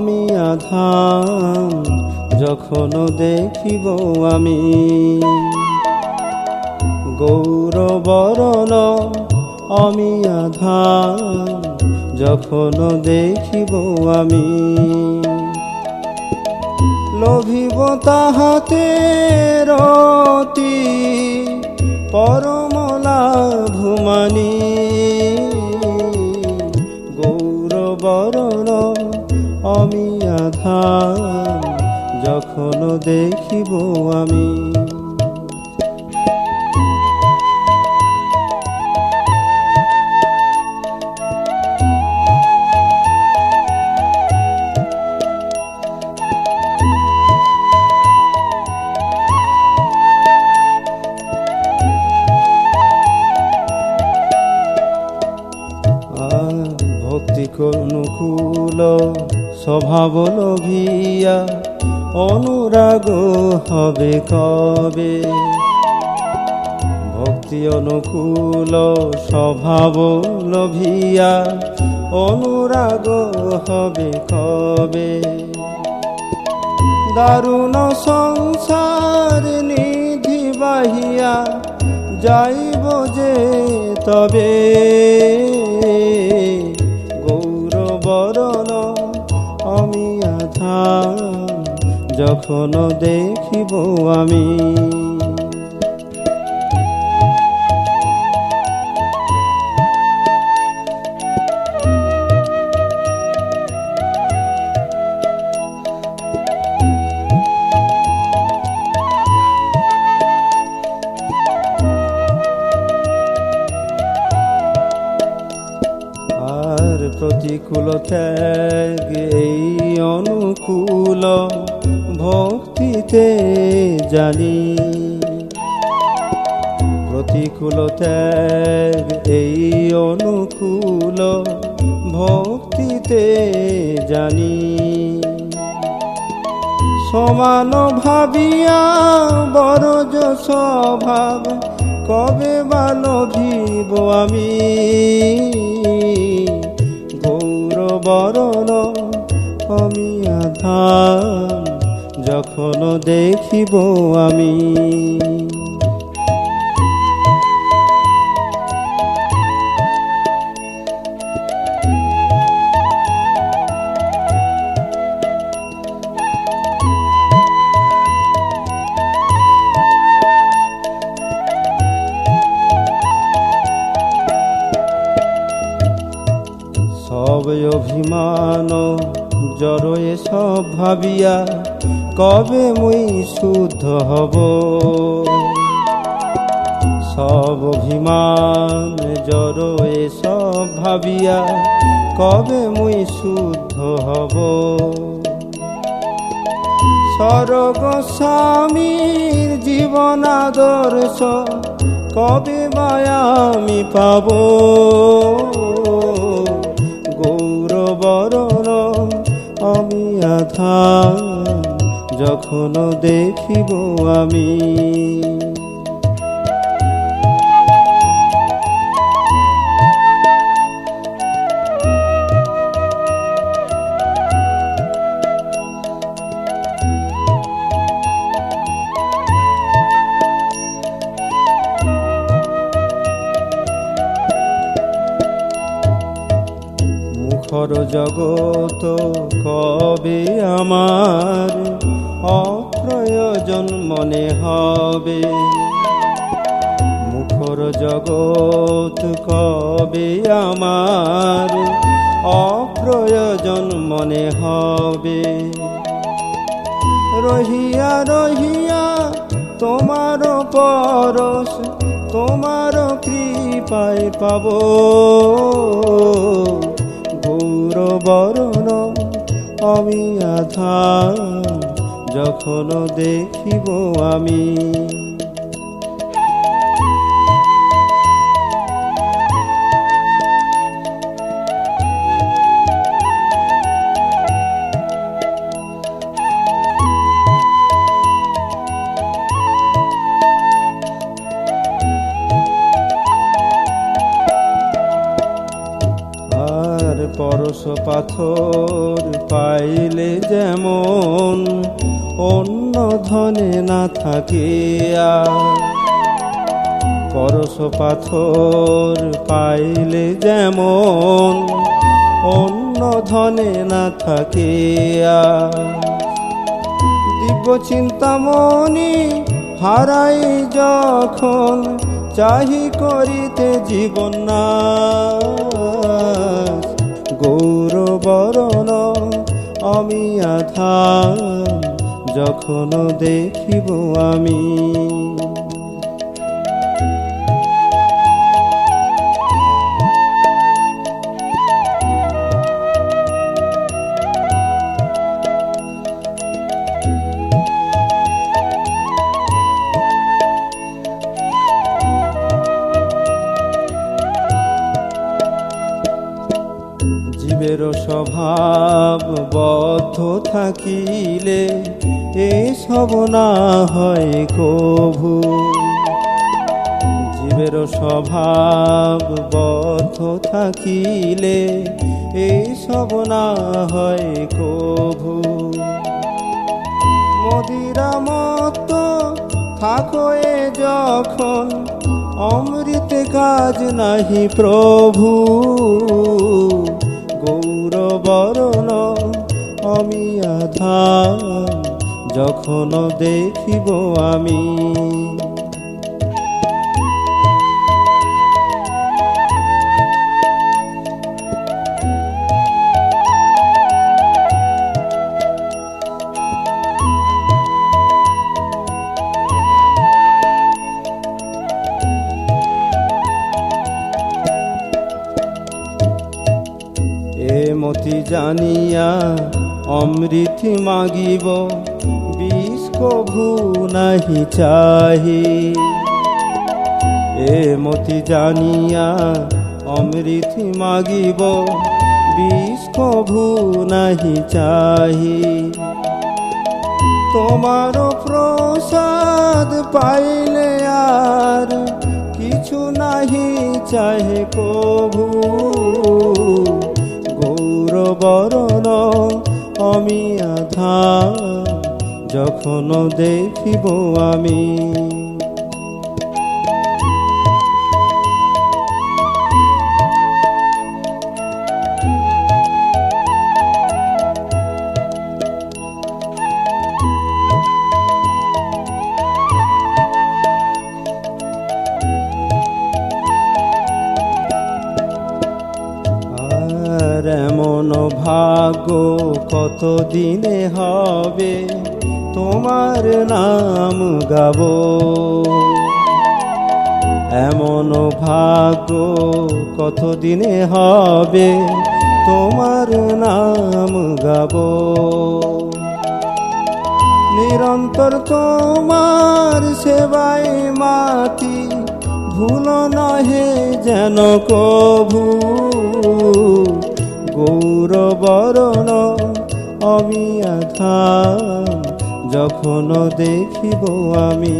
আমি আধাম যখন দেখিব আমি। গৌরবরণ, আমি আধাম যখন দেখিব আমি। লভিব তাহাতে রতি পরমলা ঘুমানি গৌরবরণ আমি আধার যখন দেখিব আমি। স্বভাব লোভিয়া, অনুরাগ হবে কবে? ভক্তি অনুকূল, স্বভাব লোভিয়া, অনুরাগ হবে কবে? দারুণ সংসার নিধি বাহিয়া, যাইব যে তবে। যখন দেখিব আমি। অনুকূল ভক্তিতে জানি। প্রতিকূল ত্যাগ এই অনুকূল ভক্তিতে জানি। সমান ভাবিয়া বরজ স্বভাব কবে বা লোভিব আমি? গৌরবরণ আমি আধার যখন দেখিব আমি। অভিমান জড়য়ে সব ভাবিয়া কবে মুই শুদ্ধ হব? সব অভিমান জড়য়ে সব ভাবিয়া কবে মুই শুদ্ধ হব? স্বর্গ স্বামীর জীবন আদর্শ কবে মায়া আমি পাব? গৌরবরণ আমি আধা যখন দেখিব আমি। জগত কবে আমার অপ্রয়োজন মনে হবে? মুখর জগৎ কবে আমার অপ্রয়োজন মনে হবে? রহিয়া রহিয়া, তোমার পরশ, তোমার কৃপায় পাব। গৌরবরণ আমি আধার যখন দেখিব আমি। যেমন অন্য ধনে না থাকে আর পরশ পাথর পাইলে যেমন অন্য ধনে না থাকে আর দিব্য চিন্তামণি হারাই যখন চাহি করিতে জীবন না গৌরবরণ আমি আধা যখন দেখিব আমি। জীবের স্বভাব বদ্ধ থাকিলে এসব না হয় কভু। জীবের স্বভাব বদ্ধ থাকিলে এসব না হয় কভু। মদিরা মত থাকো এ যখন, অমৃত কাজ নাহি প্রভু। গৌরবরণ আমি আধা যখন দেখিব আমি। জানিয়া অমৃত মাগিব, বিষ কভু নাহি চাহি। এ মতি জানিয়া অমৃত মাগিব, বিষ কভু নাহি চাহি। তোমার প্রসাদ পাইলে আর কিছু নাহি চাহে কভু। গৌরবরণ আমি আধা যখন দেখিব আমি। কত দিনে হবে তোমার নাম গাব? এমন ভাগ্য কত দিনে হবে তোমার নাম গাব? নিরন্তর তোমার সেবায় মাতি ভুল নহে যেন কভু। গৌরবরণ আমি আধা যখন দেখিব আমি।